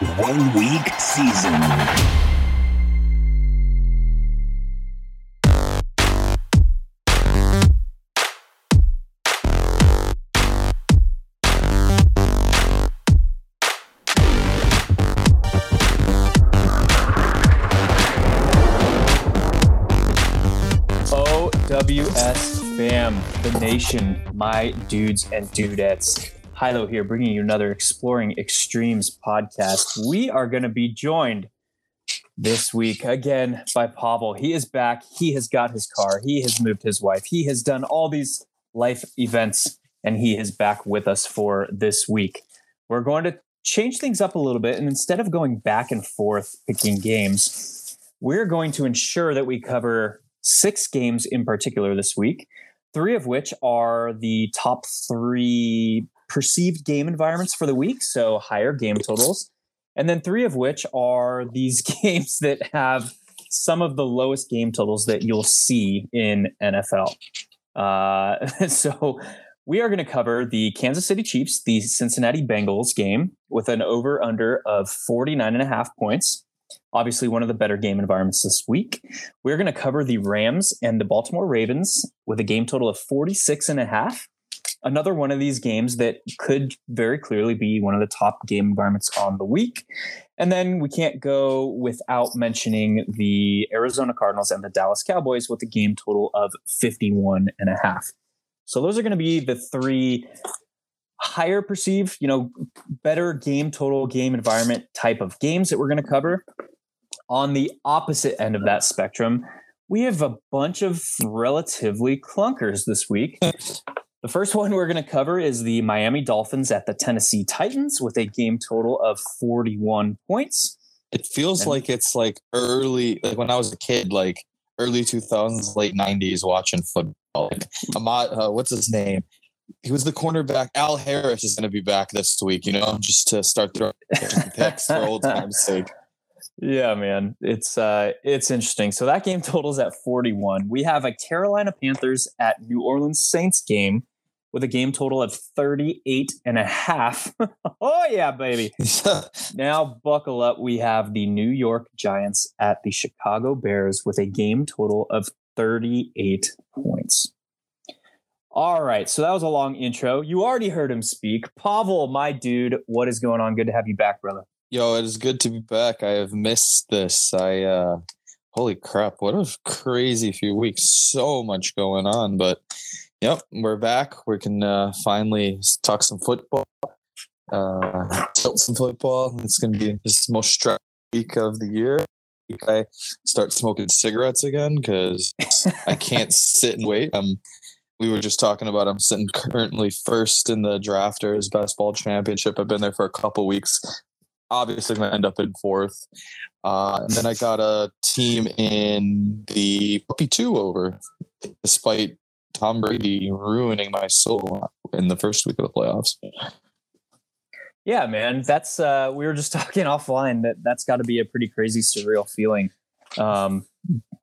one week season. OWS fam, the nation, my dudes and dudettes. Hilo here, bringing you another Exploring Extremes podcast. We are going to be joined this week again by Pavel. He is back. He has got his car. He has moved his wife. He has done all these life events, and he is back with us for this week. We're going to change things up a little bit, and instead of going back and forth picking games, we're going to ensure that we cover six games in particular this week, three of which are the top three perceived game environments for the week, so higher game totals, and then three of which are these games that have some of the lowest game totals that you'll see in NFL. Uh, so we are going to cover the Kansas City Chiefs, the Cincinnati Bengals game with an over under of 49 and a half points obviously one of the better game environments this week. We're going to cover the Rams and the Baltimore Ravens with a game total of 46 and a half. Another one of these games that could very clearly be one of the top game environments on the week. And then we can't go without mentioning the Arizona Cardinals and the Dallas Cowboys with a game total of 51 and a half. So those are going to be the three higher perceived, you know, better game total game environment type of games that we're going to cover. On the opposite end of that spectrum, we have a bunch of relatively clunkers this week. The first one we're going to cover is the Miami Dolphins at the Tennessee Titans with a game total of 41 points. It feels And- like it's like early, like when I was a kid, like early 2000s, late 90s, watching football. Like Ahmad, uh, what's his name? He was the cornerback. Al Harris is going to be back this week, you know, just to start throwing picks for old time's sake. Yeah, man. It's uh it's interesting. So that game totals at 41. We have a Carolina Panthers at New Orleans Saints game with a game total of 38 and a half. oh yeah, baby. Now buckle up. We have the New York Giants at the Chicago Bears with a game total of 38 points. All right, so that was a long intro. You already heard him speak. Pavel, my dude, what is going on? Good to have you back, brother. Yo, it is good to be back. I have missed this. I, uh, holy crap, what a crazy few weeks. So much going on, but yep, we're back. We can uh, finally talk some football, uh, tilt some football. It's going to be this most stressful week of the year. I start smoking cigarettes again because I can't sit and wait. Um, we were just talking about I'm sitting currently first in the drafters best ball championship. I've been there for a couple weeks. Obviously, going to end up in fourth. Uh, and then I got a team in the puppy two over, despite Tom Brady ruining my soul in the first week of the playoffs. Yeah, man. That's uh we were just talking offline that that's got to be a pretty crazy surreal feeling. Um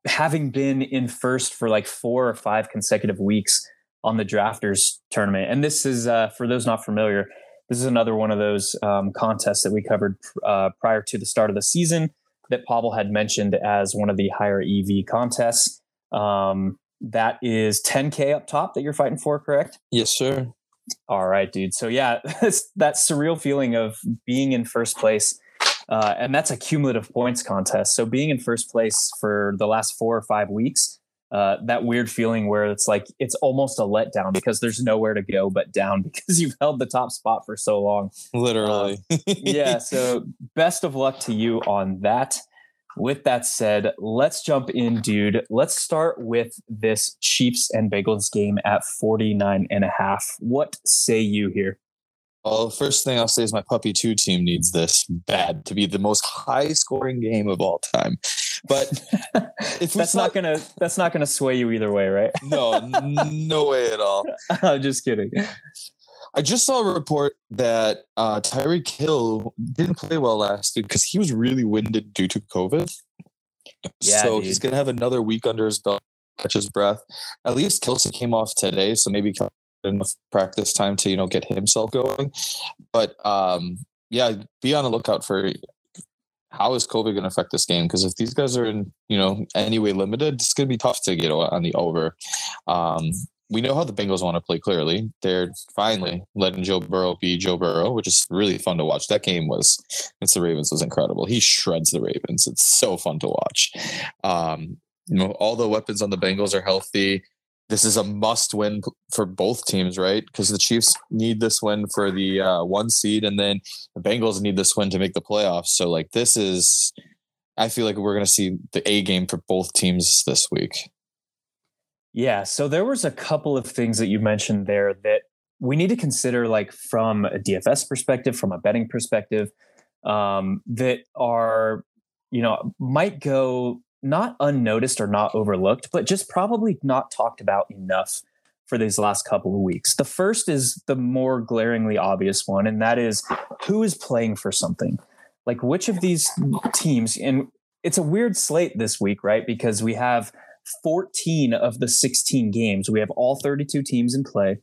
having been in first for like four or five consecutive weeks on the drafters tournament. And this is uh for those not familiar, this is another one of those um, contests that we covered uh, prior to the start of the season that Pavel had mentioned as one of the higher EV contests. Um, that is 10K up top that you're fighting for, correct? Yes, sir. All right, dude. So yeah, it's that surreal feeling of being in first place, uh, and that's a cumulative points contest. So being in first place for the last four or five weeks, uh, that weird feeling where it's like it's almost a letdown because there's nowhere to go but down because you've held the top spot for so long. Literally. yeah. So best of luck to you on that. With that said, let's jump in, dude. Let's start with this Chiefs and Bengals game at 49 and a half. What say you here? Well, the first thing I'll say is my puppy two team needs this bad to be the most high scoring game of all time. But if we that's not saw- gonna that's not gonna sway you either way, right? no, no way at all. I'm just kidding. I just saw a report that uh, Tyreek Hill didn't play well last week because he was really winded due to COVID. Yeah, so dude. he's gonna have another week under his belt, catch his breath. At least Kelce came off today, so maybe enough practice time to you know get himself going. But um, yeah, be on the lookout for how is COVID going to affect this game? Because if these guys are in, you know, anyway limited, it's going to be tough to get on the over. Um, we know how the Bengals want to play clearly. They're finally letting Joe Burrow be Joe Burrow, which is really fun to watch. That game was against the Ravens was incredible. He shreds the Ravens. It's so fun to watch. Um, you know, all the weapons on the Bengals are healthy this is a must win for both teams, right? Because the Chiefs need this win for the uh, one seed, and then the Bengals need this win to make the playoffs. So, like, this is, I feel like we're going to see the A game for both teams this week. Yeah. So, there was a couple of things that you mentioned there that we need to consider, like, from a DFS perspective, from a betting perspective, um, that are, you know, might go not unnoticed or not overlooked, but just probably not talked about enough for these last couple of weeks. The first is the more glaringly obvious one, and that is who is playing for something. Like which of these teams, and it's a weird slate this week, right? Because we have 14 of the 16 games. We have all 32 teams in play.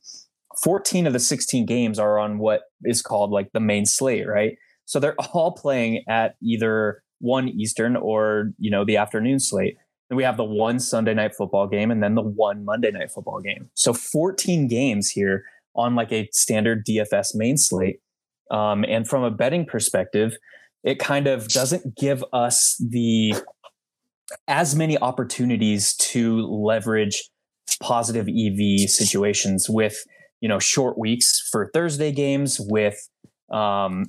14 of the 16 games are on what is called like the main slate, right? So they're all playing at either one Eastern or, you know, the afternoon slate. Then we have the one Sunday night football game and then the one Monday night football game. So 14 games here on like a standard DFS main slate. Um, and from a betting perspective, it kind of doesn't give us the as many opportunities to leverage positive EV situations with you know short weeks for Thursday games with um,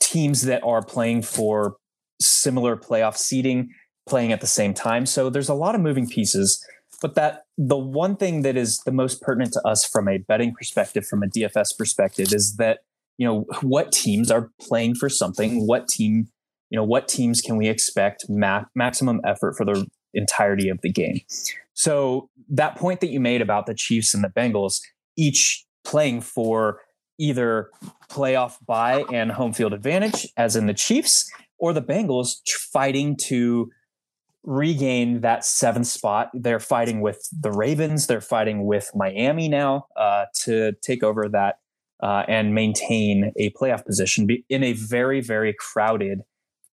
teams that are playing for similar playoff seeding playing at the same time. So there's a lot of moving pieces. But that the one thing that is the most pertinent to us from a betting perspective, from a DFS perspective, is that you know what teams are playing for something. What team, you know, what teams can we expect ma- maximum effort for the entirety of the game? So that point that you made about the Chiefs and the Bengals, each playing for either playoff buy and home field advantage, as in the Chiefs, or the Bengals fighting to regain that seventh spot. They're fighting with the Ravens. They're fighting with Miami now uh, to take over that uh, and maintain a playoff position in a very, very crowded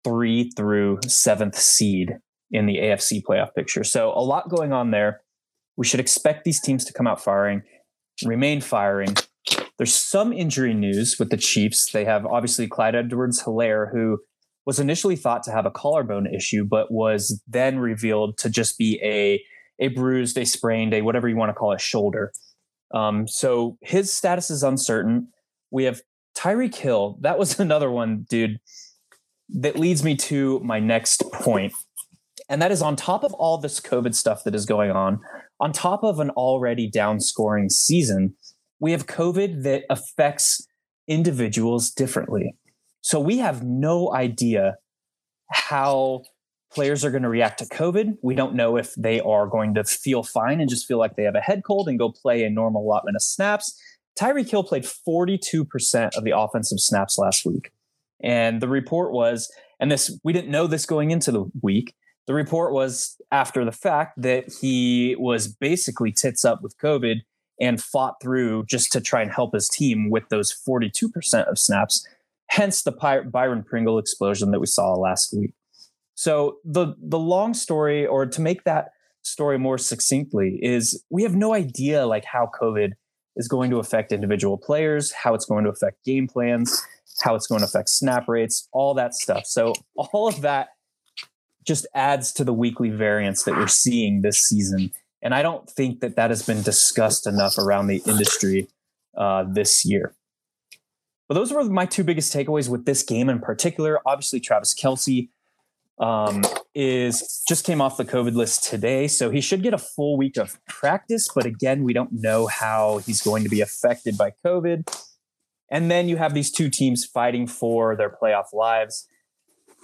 three through seventh seed in the AFC playoff picture. So a lot going on there. We should expect these teams to come out firing, remain firing. There's some injury news with the Chiefs. They have obviously Clyde Edwards Helaire, who was initially thought to have a collarbone issue, but was then revealed to just be a a bruised, a sprained, a whatever you want to call it, shoulder. Um, so his status is uncertain. We have Tyreek Hill. That was another one, dude. That leads me to my next point, and that is on top of all this COVID stuff that is going on, on top of an already down scoring season, we have COVID that affects individuals differently. So we have no idea how players are going to react to COVID. We don't know if they are going to feel fine and just feel like they have a head cold and go play a normal allotment of snaps. Tyreek Hill played 42% of the offensive snaps last week. And the report was, and this, we didn't know this going into the week. The report was after the fact that he was basically tits up with COVID and fought through just to try and help his team with those 42% of snaps hence the Byron Pringle explosion that we saw last week. So the the long story, or to make that story more succinctly, is we have no idea like how COVID is going to affect individual players, how it's going to affect game plans, how it's going to affect snap rates, all that stuff. So all of that just adds to the weekly variance that we're seeing this season. And I don't think that that has been discussed enough around the industry uh, this year. But those were my two biggest takeaways with this game in particular. Obviously, Travis Kelce um, is just came off the COVID list today, so he should get a full week of practice. But again, we don't know how he's going to be affected by COVID. And then you have these two teams fighting for their playoff lives.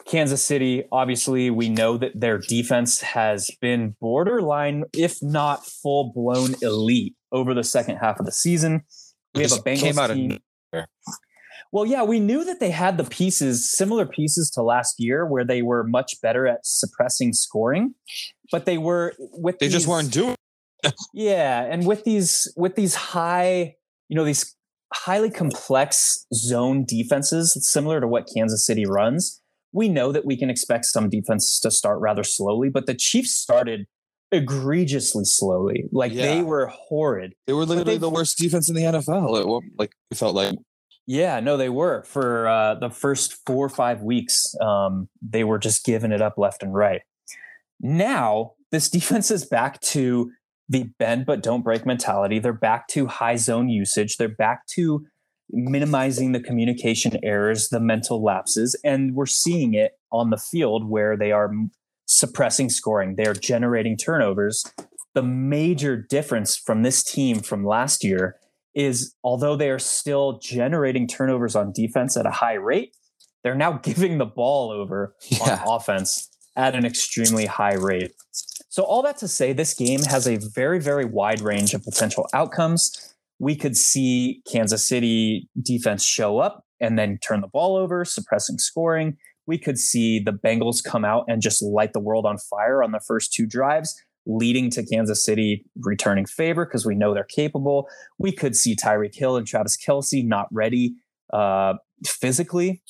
Kansas City, obviously, we know that their defense has been borderline, if not full blown elite over the second half of the season. We have a Bengals team. Well, yeah, we knew that they had the pieces, similar pieces to last year, where they were much better at suppressing scoring, but they were with they these, just weren't doing. yeah, and with these with these high, you know, these highly complex zone defenses, similar to what Kansas City runs. We know that we can expect some defenses to start rather slowly, but the Chiefs started egregiously slowly. Like Yeah. they were horrid. They were literally they- the worst defense in the NFL. It, like it felt like Yeah, no, they were for uh, the first four or five weeks. Um, they were just giving it up left and right. Now this defense is back to the bend but don't break mentality. They're back to high zone usage. They're back to minimizing the communication errors, the mental lapses, and we're seeing it on the field where they are suppressing scoring. They are generating turnovers. The major difference from this team from last year is although they are still generating turnovers on defense at a high rate, they're now giving the ball over yeah, on offense at an extremely high rate. So, all that to say, this game has a very, very wide range of potential outcomes. We could see Kansas City defense show up and then turn the ball over, suppressing scoring. We could see the Bengals come out and just light the world on fire on the first two drives, leading to Kansas City returning favor because we know they're capable. We could see Tyreek Hill and Travis Kelce not ready uh, physically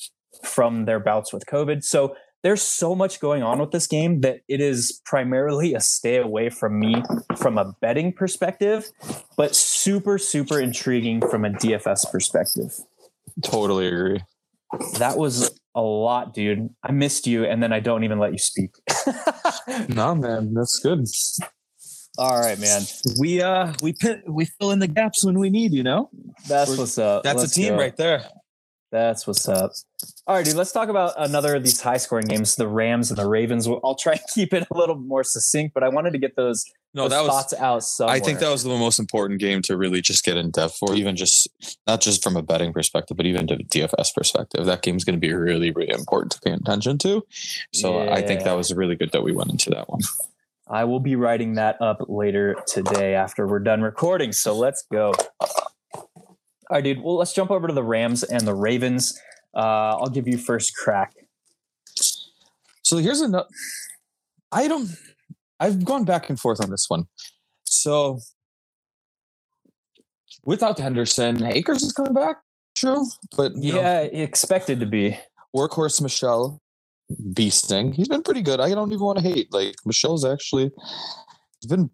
from their bouts with COVID. So there's so much going on with this game that it is primarily a stay away from me from a betting perspective, but super, super intriguing from a DFS perspective. totally agree. That was a lot, dude. I missed you, and then I don't even let you speak. No, man, that's good. All right, man. We uh we pit, we fill in the gaps when we need, you know. That's We're- what's up. That's Let's a team go. right there. That's what's up. All right, dude. Let's talk about another of these high scoring games, the Rams and the Ravens. I'll try and keep it a little more succinct, but I wanted to get those, No, that was thoughts out. Somewhere. I think that was the most important game to really just get in depth for, even just not just from a betting perspective, but even to DFS perspective. That game's going to be really, really important to pay attention to. So I think that was really good that we went into that one. I will be writing that up later today after we're done recording. So let's go. All right, dude. Well, let's jump over to the Rams and the Ravens. Uh, I'll give you first crack. So here's another. I don't. I've gone back and forth on this one. So without Henderson, Akers is coming back. True, but you know, Yeah, expected to be. workhorse Michel beasting. He's been pretty good. I don't even want to hate. Like Michel's actually he's been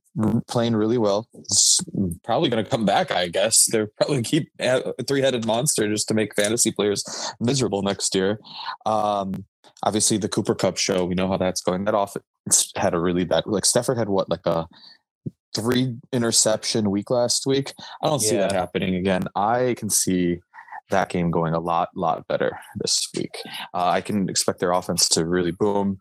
playing really well. He's probably going to come back. I guess they're probably keep a three headed monster just to make fantasy players miserable next year. Um, obviously the Cooper Kupp show. We know how that's going. That off it's had a really bad. Like Stafford had what like a three interception week last week. I don't see that happening again. I can see that game going a lot, lot better this week. Uh, I can expect their offense to really boom.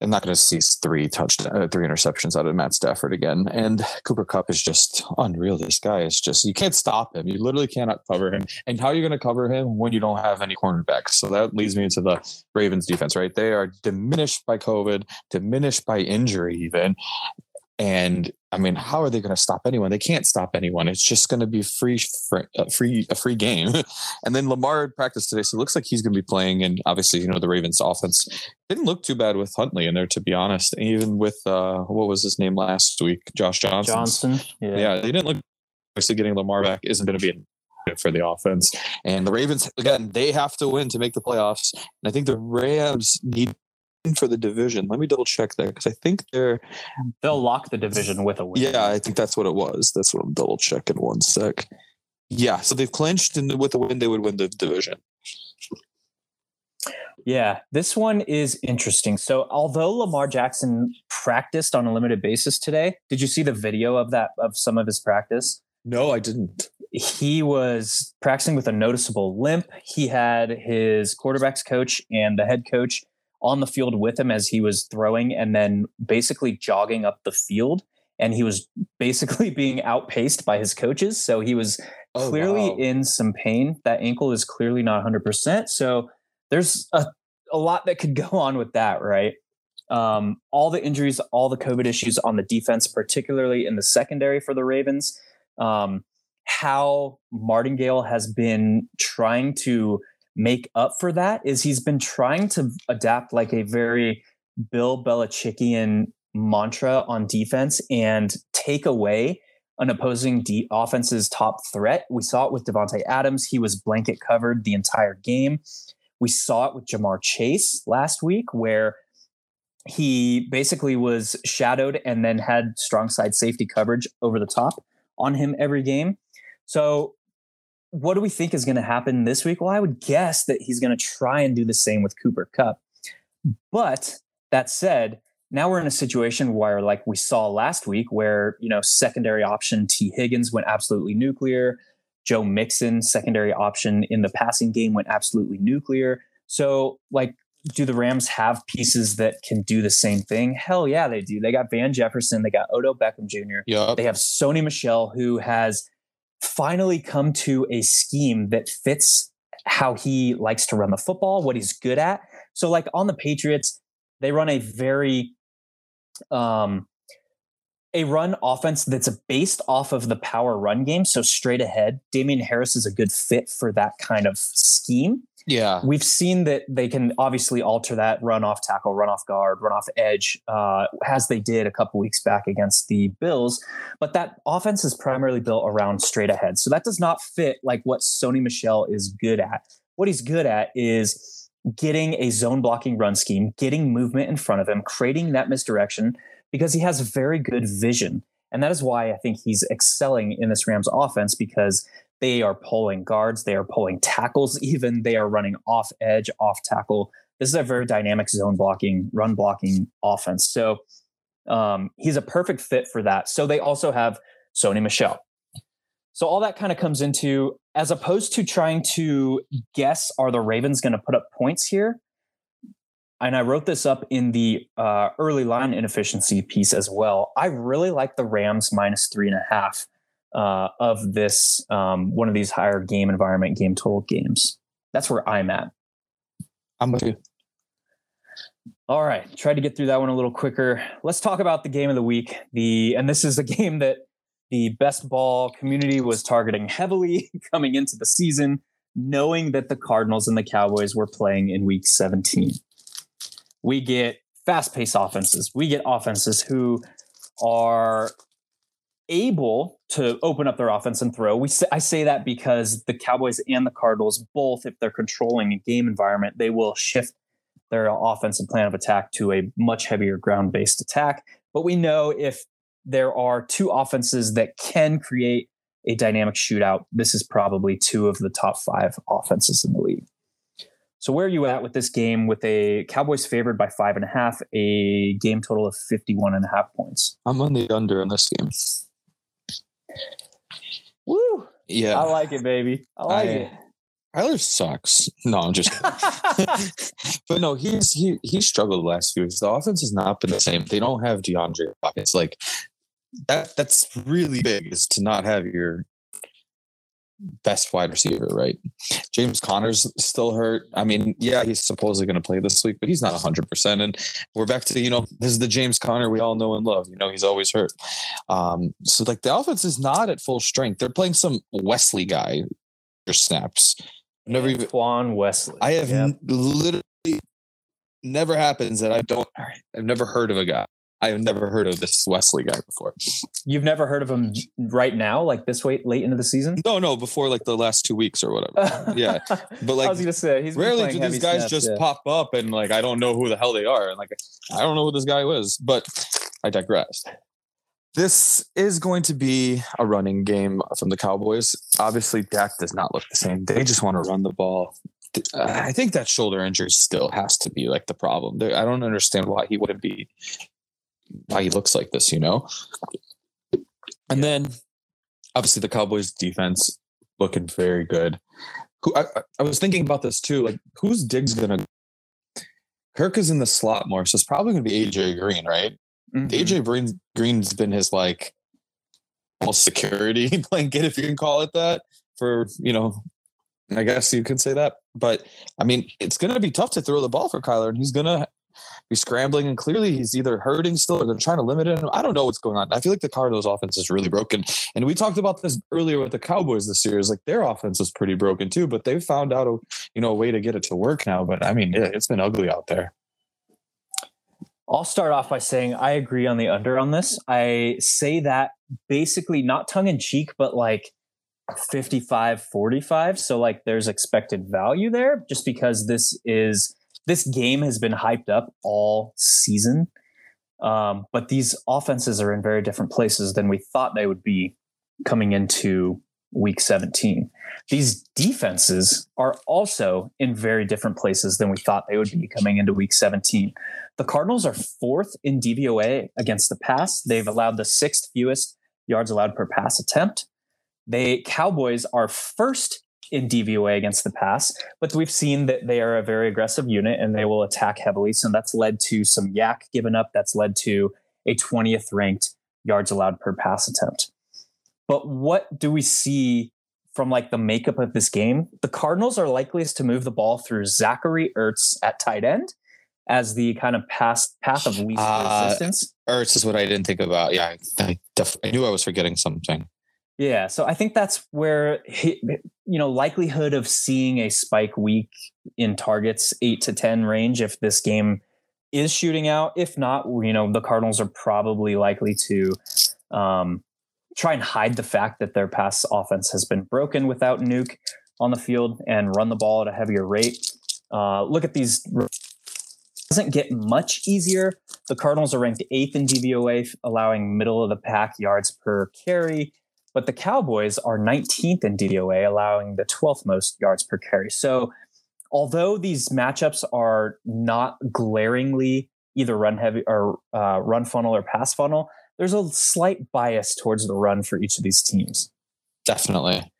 I'm not going to see three touch, uh, three interceptions out of Matt Stafford again. And Cooper Kupp is just unreal. This guy is just you can't stop him. You literally cannot cover him. And how are you going to cover him when you don't have any cornerbacks? So that leads me into the Ravens defense. Right, they are diminished by COVID, diminished by injury, even. And I mean, how are they going to stop anyone? They can't stop anyone. It's just going to be free, free, uh, free, a free game. and then Lamar had practiced today, so it looks like he's going to be playing. And obviously, you know, the Ravens offense didn't look too bad with Huntley in there, to be honest. Even with uh, what was his name last week, Josh Johnson. Johnson. Yeah. Yeah, they didn't look. Obviously, getting Lamar back isn't going to be a for the offense. And the Ravens, again, they have to win to make the playoffs. And I think the Rams need for the division. Let me double check that because I think they're They'll lock the division with a win. yeah, I think that's what it was. That's what I'm double checking one sec. Yeah, so they've clinched, and with a win, they would win the division. Yeah, this one is interesting. So, although Lamar Jackson practiced on a limited basis today, did you see the video of that of some of his practice? No, I didn't. He was practicing with a noticeable limp. He had his quarterbacks coach and the head coach on the field with him as he was throwing and then basically jogging up the field and he was basically being outpaced by his coaches. So he was Oh, clearly wow. in some pain. That ankle is clearly not 100%. So there's a, a lot that could go on with that, right? Um, all the injuries, all the COVID issues on the defense, particularly in the secondary for the Ravens. Um, how Martindale has been trying to make up for that is he's been trying to adapt like a very Bill Belichickian mantra on defense and take away an opposing de- offense's top threat. We saw it with Davante Adams. He was blanket covered the entire game. We saw it with Ja'Marr Chase last week, where he basically was shadowed and then had strong side safety coverage over the top on him every game. So, what do we think is going to happen this week? Well, I would guess that he's going to try and do the same with Cooper Kupp. But that said, now we're in a situation where, like we saw last week, where, you know, secondary option Tee Higgins went absolutely nuclear. Joe Mixon, secondary option in the passing game, went absolutely nuclear. So, like, do the Rams have pieces that can do the same thing? Hell yeah, they do. They got Van Jefferson, they got Odell Beckham Jr. Yep. They have Sony Michel, who has finally come to a scheme that fits how he likes to run the football, what he's good at. So, like on the Patriots, they run a very um a run offense that's based off of the power run game, so straight ahead. Damien Harris is a good fit for that kind of scheme. Yeah. We've seen that they can obviously alter that run off tackle, run off guard, run off edge, uh, as they did a couple weeks back against the Bills. But that offense is primarily built around straight ahead. So that does not fit like what Sony Michel is good at. What he's good at is getting a zone blocking run scheme, getting movement in front of him, creating that misdirection because he has very good vision. And that is why I think he's excelling in this Rams offense because they are pulling guards, they are pulling tackles, even they are running off edge, off tackle. This is a very dynamic zone blocking, run blocking offense. So um, he's a perfect fit for that. So they also have Sony Michel. So all that kind of comes into as opposed to trying to guess are the Ravens going to put up points here? And I wrote this up in the uh, early line inefficiency piece as well. I really like the Rams minus three and a half uh, of this um, one of these higher game environment game total games. That's where I'm at. I'm with you. All right, tried to get through that one a little quicker. Let's talk about the game of the week. The and this is a game that the best ball community was targeting heavily coming into the season, knowing that the Cardinals and the Cowboys were playing in week 17. We get fast paced offenses. We get offenses who are able to open up their offense and throw. We say, I say that because the Cowboys and the Cardinals both, if they're controlling a game environment, they will shift their offensive plan of attack to a much heavier ground based attack. But we know if there are two offenses that can create a dynamic shootout, this is probably two of the top five offenses in the league. So where are you at with this game with a Cowboys favored by five and a half, a game total of 51 and a half points? I'm on the under in this game. Woo! Yeah. I like it, baby. I like I- it. Kyler sucks. No, I'm just but no, he's he he struggled the last few weeks. The offense has not been the same. They don't have DeAndre. It's like that. That's really big. Is to not have your best wide receiver, right? James Conner's still hurt. I mean, yeah, he's supposedly going to play this week, but he's not 100%. And we're back to, you know, this is the James Conner we all know and love. You know, he's always hurt. Um, so, like, the offense is not at full strength. They're playing some Wesley guy for snaps. Never even, Antoine Wesley. I have Yep. n- literally never happens that I don't, I've never heard of a guy. I have never heard of this Wesley guy before. You've never heard of him right now, like this way late into the season? No, no, before like the last two weeks or whatever. Yeah, but like I like was gonna say he's rarely do these guys snaps, just yeah. pop up and like I don't know who the hell they are and like I don't know who this guy was, but I digress. This is going to be a running game from the Cowboys. Obviously, Dak does not look the same. They just want to run the ball. Uh, I think that shoulder injury still has to be like the problem. I don't understand why he wouldn't be why he looks like this, you know. And then obviously the Cowboys defense looking very good. Who I, I- was thinking about this too. Like, who's Diggs gonna? Kirk is in the slot more, so it's probably gonna be AJ Green, right? Mhm. AJ Green, Green's been his like almost security blanket, if you can call it that, for you know, I guess you could say that. But I mean, it's gonna be tough to throw the ball for Kyler, and he's gonna be scrambling, and clearly he's either hurting still or they're trying to limit him. I don't know what's going on. I feel like the Cardinals offense is really broken. And we talked about this earlier with the Cowboys this year. Is like their offense is pretty broken too, but they've found out a you know a way to get it to work now. But I mean, yeah, it's been ugly out there. I'll start off by saying I agree on the under on this. I say that basically not tongue in cheek, but like 55 45. So, like, there's expected value there just because this is this game has been hyped up all season. Um, but these offenses are in very different places than we thought they would be coming into week 17. These defenses are also in very different places than we thought they would be coming into week 17. The Cardinals are fourth in DVOA against the pass. They've allowed the sixth fewest yards allowed per pass attempt. They Cowboys are first in DVOA against the pass, but we've seen that they are a very aggressive unit and they will attack heavily. So that's led to some YAC given up. That's led to a 20th ranked yards allowed per pass attempt. But what do we see from like the makeup of this game? The Cardinals are likeliest to move the ball through Zachary Ertz at tight end as the kind of path path of least uh, resistance. Ertz is what I didn't think about. Yeah, I, def- I knew I was forgetting something. Yeah, so I think that's where he, you know likelihood of seeing a spike week in targets eight to ten range if this game is shooting out. If not, you know the Cardinals are probably likely to um, try and hide the fact that their pass offense has been broken without Nuke on the field and run the ball at a heavier rate. Uh, look at these. Doesn't get much easier. The Cardinals are ranked eighth in DVOA, allowing middle of the pack yards per carry, but the Cowboys are 19th in DVOA, allowing the 12th most yards per carry. So, although these matchups are not glaringly either run heavy or uh, run funnel or pass funnel, there's a slight bias towards the run for each of these teams. Definitely.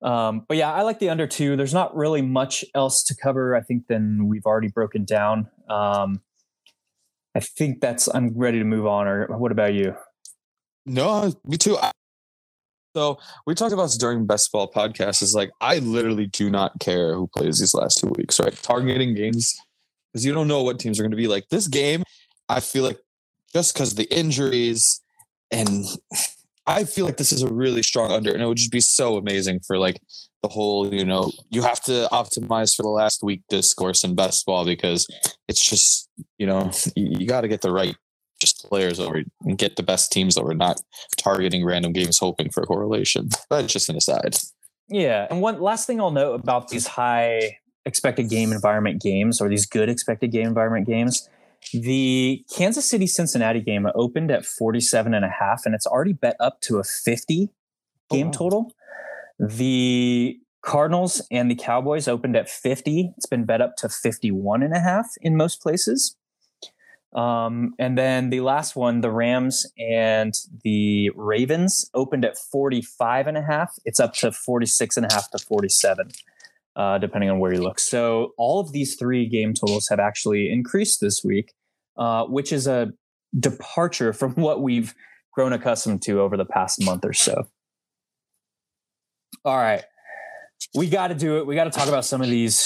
Um, but yeah, I like the under two. There's not really much else to cover, I think, than we've already broken down. Um, I think that's, I'm ready to move on. Or what about you? No, me too. So we talked about this during best ball podcast. Is like I literally do not care who plays these last two weeks, right? Targeting games because you don't know what teams are going to be like. This game, I feel like just because the injuries and I feel like this is a really strong under, and it would just be so amazing for like the whole, you know, you have to optimize for the last week discourse in best ball because it's just, you know, you, you got to get the right just players over and get the best teams that we're not targeting random games hoping for correlation. But just an aside. Yeah. And one last thing I'll note about these high expected game environment games or these good expected game environment games the Kansas City Cincinnati game opened at 47 and a half, and it's already bet up to a 50 game oh, total. The Cardinals and the Cowboys opened at 50. It's been bet up to 51 and a half in most places. Um, and then the last one, the Rams and the Ravens opened at 45 and a half. It's up to 46 and a half to 47 uh, depending on where you look. So all of these three game totals have actually increased this week, uh, which is a departure from what we've grown accustomed to over the past month or so. All right. We got to do it. We got to talk about some of these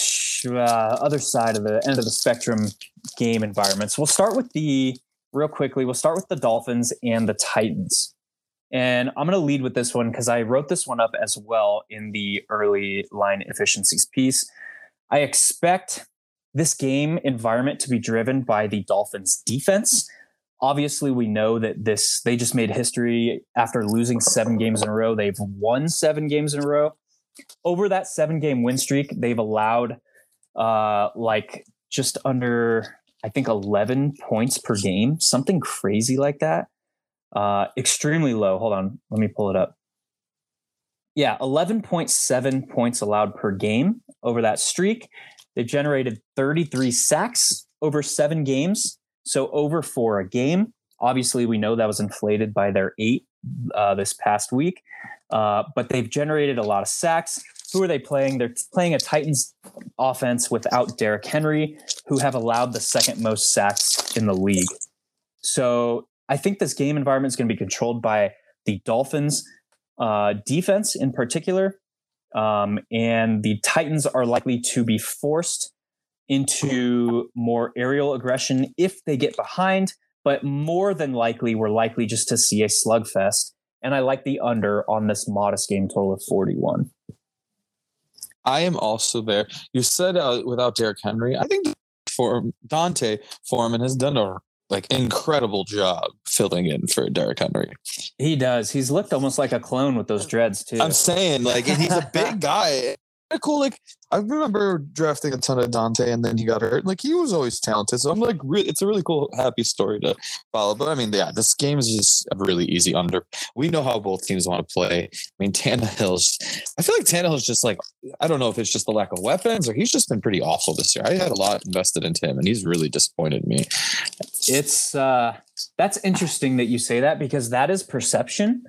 uh, other side of the end of the spectrum game environments. We'll start with the real quickly. We'll start with the Dolphins and the Titans. And I'm going to lead with this one because I wrote this one up as well in the early line efficiencies piece. I expect this game environment to be driven by the Dolphins defense. Obviously, we know that this they just made history after losing seven games in a row. They've won seven games in a row. Over that seven game win streak, they've allowed uh like just under I think 11 points per game, something crazy like that uh, extremely low. Hold on, let me pull it up. Yeah, 11.7 points allowed per game over that streak. They've generated 33 sacks over seven games, so over four a game. Obviously, we know that was inflated by their eight uh, this past week, uh, but they've generated a lot of sacks. Who are they playing? They're playing a Titans offense without Derrick Henry, who have allowed the second most sacks in the league. So I think this game environment is going to be controlled by the Dolphins uh, defense in particular. Um, and the Titans are likely to be forced into more aerial aggression if they get behind, but more than likely, we're likely just to see a slugfest. And I like the under on this modest game total of 41. I am also there. You said uh, without Derrick Henry, I think for D'Onta Foreman has done a like incredible job filling in for Derrick Henry. He does. He's looked almost like a clone with those dreads too. I'm saying like he's a big guy. Cool. Like I remember drafting a ton of Dante, and then he got hurt. Like he was always talented. So I'm like, it's a really cool, happy story to follow. But I mean, yeah, this game is just a really easy under. We know how both teams want to play. I mean, Tannehill's. I feel like Tannehill's just like I don't know if it's just the lack of weapons or he's just been pretty awful this year. I had a lot invested into him, and he's really disappointed me. It's uh that's interesting that you say that because that is perception.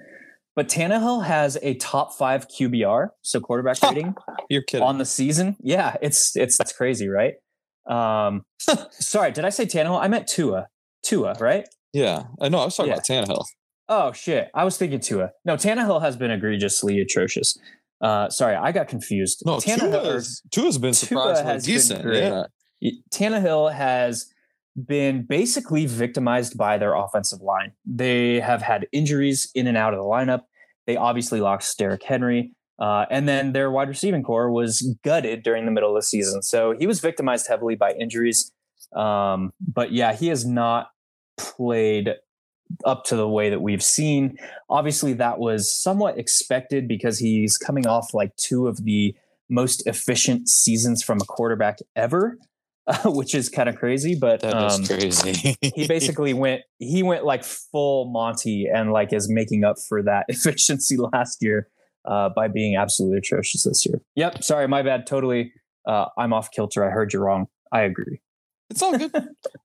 But Tannehill has a top five QBR, so quarterback rating You're kidding. on the season. Yeah, it's it's that's crazy, right? Um, sorry, did I say Tannehill? I meant Tua. Tua, right? yeah, I know. I was talking Yeah. about Tannehill. Oh shit, I was thinking Tua. No, Tannehill has been egregiously atrocious. Uh, sorry, I got confused. No, Tannehill, Tua's, Tua's been Tua surprisingly has been decent. great. Yeah. Tannehill has been basically victimized by their offensive line. They have had injuries in and out of the lineup. They obviously lost Derrick Henry. Uh, and then their wide receiving core was gutted during the middle of the season. So he was victimized heavily by injuries. Um, but yeah, he has not played up to the way that we've seen. Obviously, that was somewhat expected because he's coming off like two of the most efficient seasons from a quarterback ever, uh, which is kind of crazy. But That is um, crazy. he basically went he went like full Monty and like is making up for that efficiency last year uh, by being absolutely atrocious this year. Yep, sorry, my bad. Totally, uh, I'm off kilter. I heard you wrong. I agree. it's all good.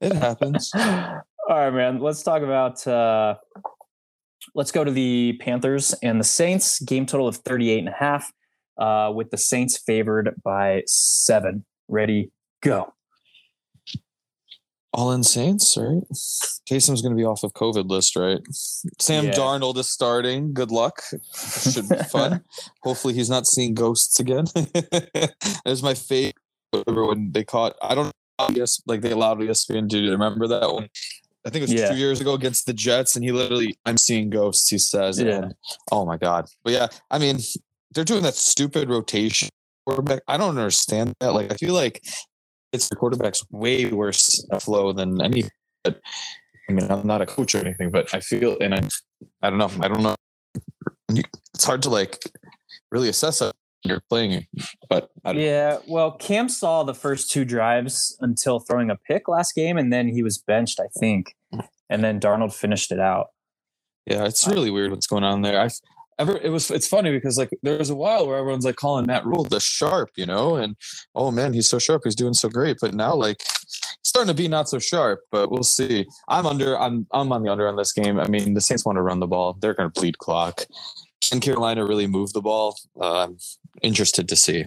it happens. All right, man. Let's talk about. Uh, let's go to the Panthers and the Saints. Game total of 38 and a half, uh, with the Saints favored by seven. Ready, go. All in Saints, right? Taysom's going to be off of COVID list, right? Sam Yeah. Darnold is starting. Good luck. Should be fun. Hopefully, he's not seeing ghosts again. That's my favorite. When they caught, I don't know. Yes, like they allowed ESPN to remember that one. I think it was Yeah. two years ago against the Jets, and he literally, "I'm seeing ghosts." He says, Yeah. and, "Oh my god!" But yeah, I mean, they're doing that stupid rotation quarterback. I don't understand that. Like, I feel like it's the quarterback's way worse flow than any. But I mean, I'm not a coach or anything, but I feel, and I, I don't know, I don't know. It's hard to like really assess when you're playing, but I don't, Yeah, well, Cam saw the first two drives until throwing a pick last game, and then he was benched, I think, and then Darnold finished it out. yeah, it's really weird what's going on there. I ever it was it's funny because like there was a while where everyone's like calling Matt Rhule the sharp, you know, and oh man, he's so sharp, he's doing so great, but now like starting to be not so sharp. But we'll see. I'm under. I'm I'm on the under on this game. I mean, the Saints want to run the ball. They're going to bleed clock. Can Carolina really move the ball? Uh, I'm interested to see.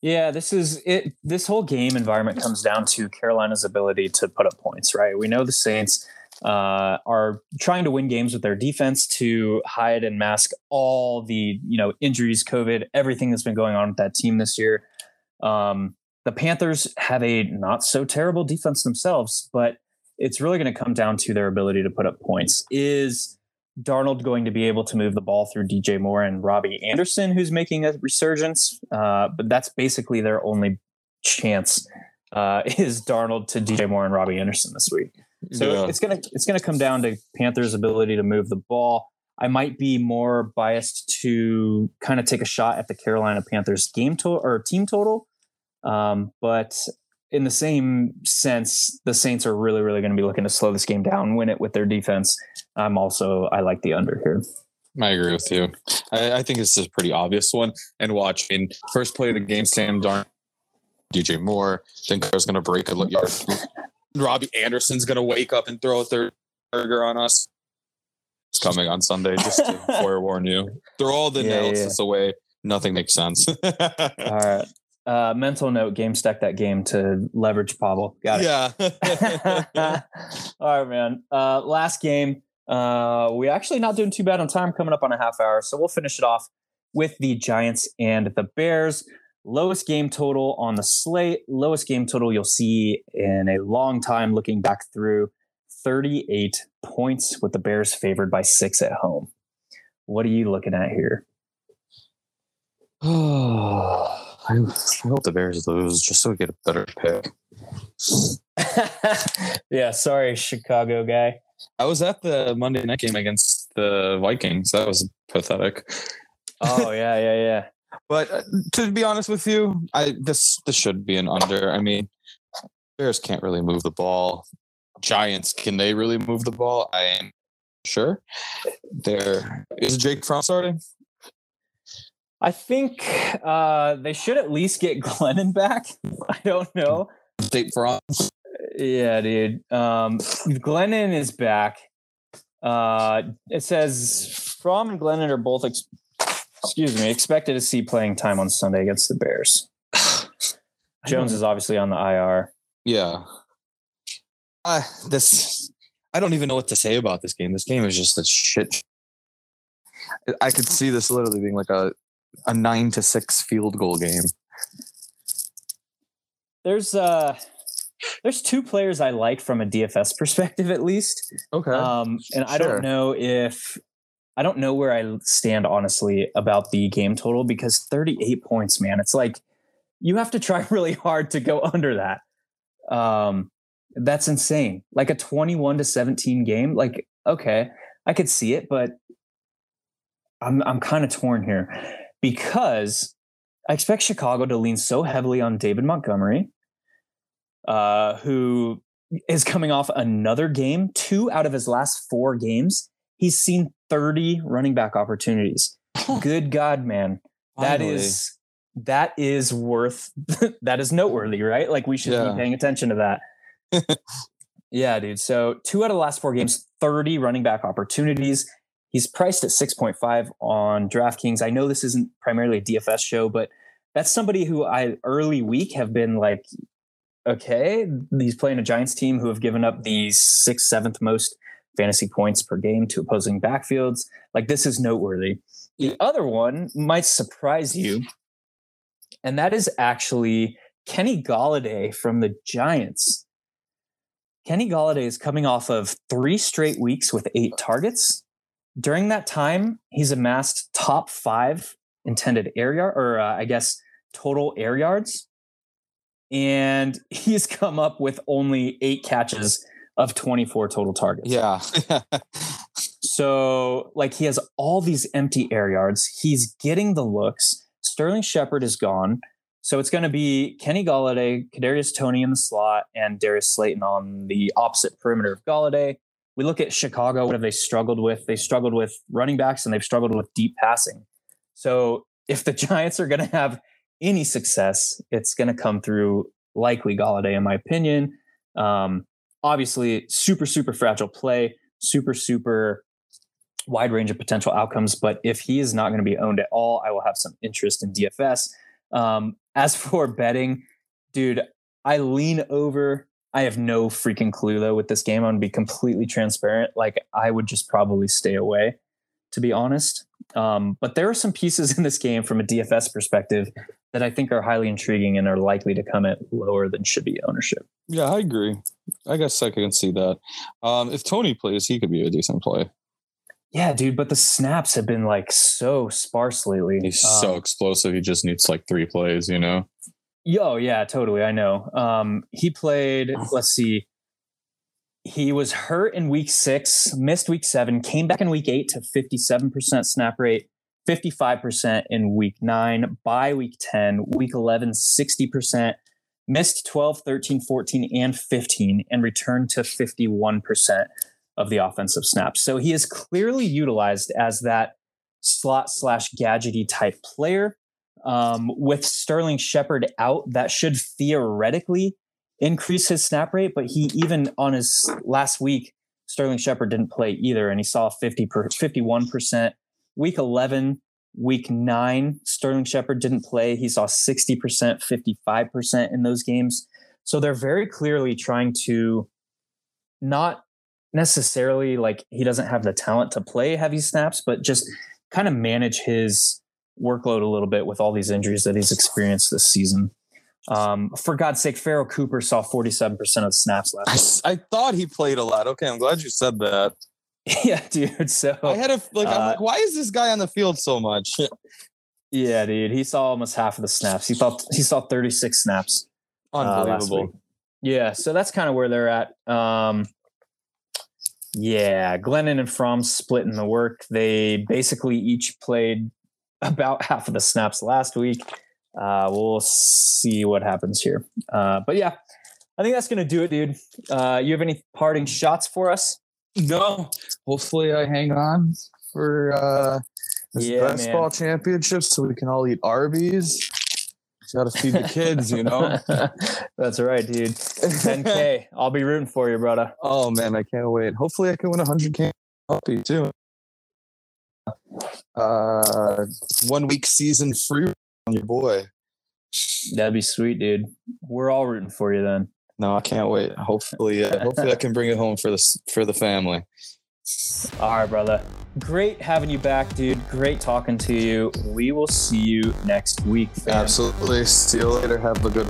Yeah, this is it. This whole game environment comes down to Carolina's ability to put up points, right? We know the Saints uh, are trying to win games with their defense to hide and mask all the you know injuries, COVID, everything that's been going on with that team this year. Um, the Panthers have a not so terrible defense themselves, but it's really going to come down to their ability to put up points. Is Darnold going to be able to move the ball through DJ Moore and Robbie Anderson, who's making a resurgence? Uh, but that's basically their only chance uh, is Darnold to DJ Moore and Robbie Anderson this week. So Yeah. it's gonna it's gonna come down to Panthers' ability to move the ball. I might be more biased to kind of take a shot at the Carolina Panthers game total or team total, um, but in the same sense, the Saints are really really going to be looking to slow this game down, win it with their defense. I'm also I like the under here. I agree with you. I, I think is a pretty obvious one. And watch in first play of the game, Sam Darn, DJ Moore. Think there's going to break a yard. Robbie Anderson's going to wake up and throw a third burger on us. It's coming on Sunday. Just to forewarn you. Throw all the Yeah, analysis away. Nothing makes sense. All right. Uh, mental note: game stack that game to leverage Pavel. Got it. yeah. All right, man. Uh, last game. Uh, we're actually not doing too bad on time, coming up on a half hour. So we'll finish it off with the Giants and the Bears. Lowest game total on the slate. Lowest game total you'll see in a long time. Looking back through, thirty-eight points with the Bears favored by six at home. What are you looking at here? Oh, I, I hope the Bears lose just so we get a better pick. Yeah, sorry, Chicago guy. I was at the Monday night game against the Vikings. That was pathetic. Oh yeah, yeah, yeah. But uh, to be honest with you, I this this should be an under. I mean, Bears can't really move the ball. Giants can they really move the ball? I am sure. There is Jake Fromm starting. I think uh, they should at least get Glennon back. I don't know. Jake Fromm. Yeah, dude. Um, Glennon is back. Uh, it says Fromm and Glennon are both, ex- excuse me, expected to see playing time on Sunday against the Bears. Jones is obviously on the IR. Yeah. I this I don't even know what to say about this game. This game is just a shit. I could see this literally being like a a nine to six field goal game. There's uh there's two players I like from a DFS perspective at least. Okay. Um and I Sure. don't know if I don't know where I stand honestly about the game total because 38 points, man. It's like you have to try really hard to go under that. Um that's insane. Like a 21 to 17 game, like okay, I could see it, but I'm I'm kind of torn here because I expect Chicago to lean so heavily on David Montgomery, uh, who is coming off another game. Two out of his last four games, he's seen 30 running back opportunities. Good God, man. That Finally. is that is worth that is noteworthy, right? Like we should Yeah. be paying attention to that. yeah, dude. So two out of the last four games, 30 running back opportunities. He's priced at 6.5 on DraftKings. I know this isn't primarily a DFS show, but that's somebody who I early week have been like, okay, he's playing a Giants team who have given up the sixth, seventh most fantasy points per game to opposing backfields. Like this is noteworthy. The other one might surprise you, and that is actually Kenny Golladay from the Giants. Kenny Golladay is coming off of three straight weeks with eight targets. During that time, he's amassed top five intended air yard, or uh, I guess total air yards, and he's come up with only eight catches of 24 total targets. Yeah. So, like, he has all these empty air yards. He's getting the looks. Sterling Shepard is gone. So it's going to be Kenny Golladay, Kadarius Toney in the slot, and Darius Slayton on the opposite perimeter of Golladay. We look at Chicago. What have they struggled with? They struggled with running backs and they've struggled with deep passing. So if the Giants are going to have any success, it's going to come through likely Golladay, in my opinion. Um, obviously, super, super fragile play, super, super wide range of potential outcomes. But if he is not going to be owned at all, I will have some interest in DFS. Um, as for betting, dude, I lean over. I have no freaking clue though with this game. I'm gonna be completely transparent. Like I would just probably stay away, to be honest. Um, but there are some pieces in this game from a DFS perspective that I think are highly intriguing and are likely to come at lower than should be ownership. yeah, I agree. I guess I can see that. Um, if Toney plays, he could be a decent play. Yeah, dude, but the snaps have been like so sparse lately. He's so Um, explosive. He just needs like three plays, you know? Yo, yeah, totally. I know. Um, he played, let's see, he was hurt in week six, missed week seven, came back in week eight to 57% snap rate, 55% in week nine, by week 10, week 11, 60%, missed 12, 13, 14, and 15, and returned to 51% of the offensive snaps. So he is clearly utilized as that slot slash gadgety type player. Um, with Sterling Shepard out, that should theoretically increase his snap rate. But he even on his last week, Sterling Shepard didn't play either, and he saw 50 per 51 percent. Week 11, week nine, Sterling Shepard didn't play. He saw 60 percent, 55 percent in those games. So they're very clearly trying to not necessarily like he doesn't have the talent to play heavy snaps, but just kind of manage his workload a little bit with all these injuries that he's experienced this season. Um, for God's sake, Pharoh Cooper saw 47% of the snaps last I thought he played a lot. Okay, I'm glad you said that. yeah, dude. So I had a like. I'm uh, like, why is this guy on the field so much? yeah, dude, he saw almost half of the snaps. He thought he saw 36 snaps. uh, last Unbelievable. week. Yeah, so that's kind of where they're at. Um, yeah, Glennon and Fromm splitting the work. They basically each played about half of the snaps last week. Uh, we'll see what happens here. Uh, but yeah, I think that's going to do it, dude. Uh, you have any parting shots for us? No. Hopefully, I hang on for uh, this Yeah, basketball man. championship so we can all eat Arby's. Got to feed the kids, you know. that's right, dude. 10K. I'll be rooting for you, brother. oh man, I can't wait. Hopefully, I can win a hundred k puppy too. Uh, one week season free on your boy. That'd be sweet, dude. We're all rooting for you then. No, I can't wait. Hopefully, uh, hopefully I can bring it home for this for the family. All right, brother. Great having you back, dude. Great talking to you. We will see you next week. fam. Absolutely. See you later. Have a good.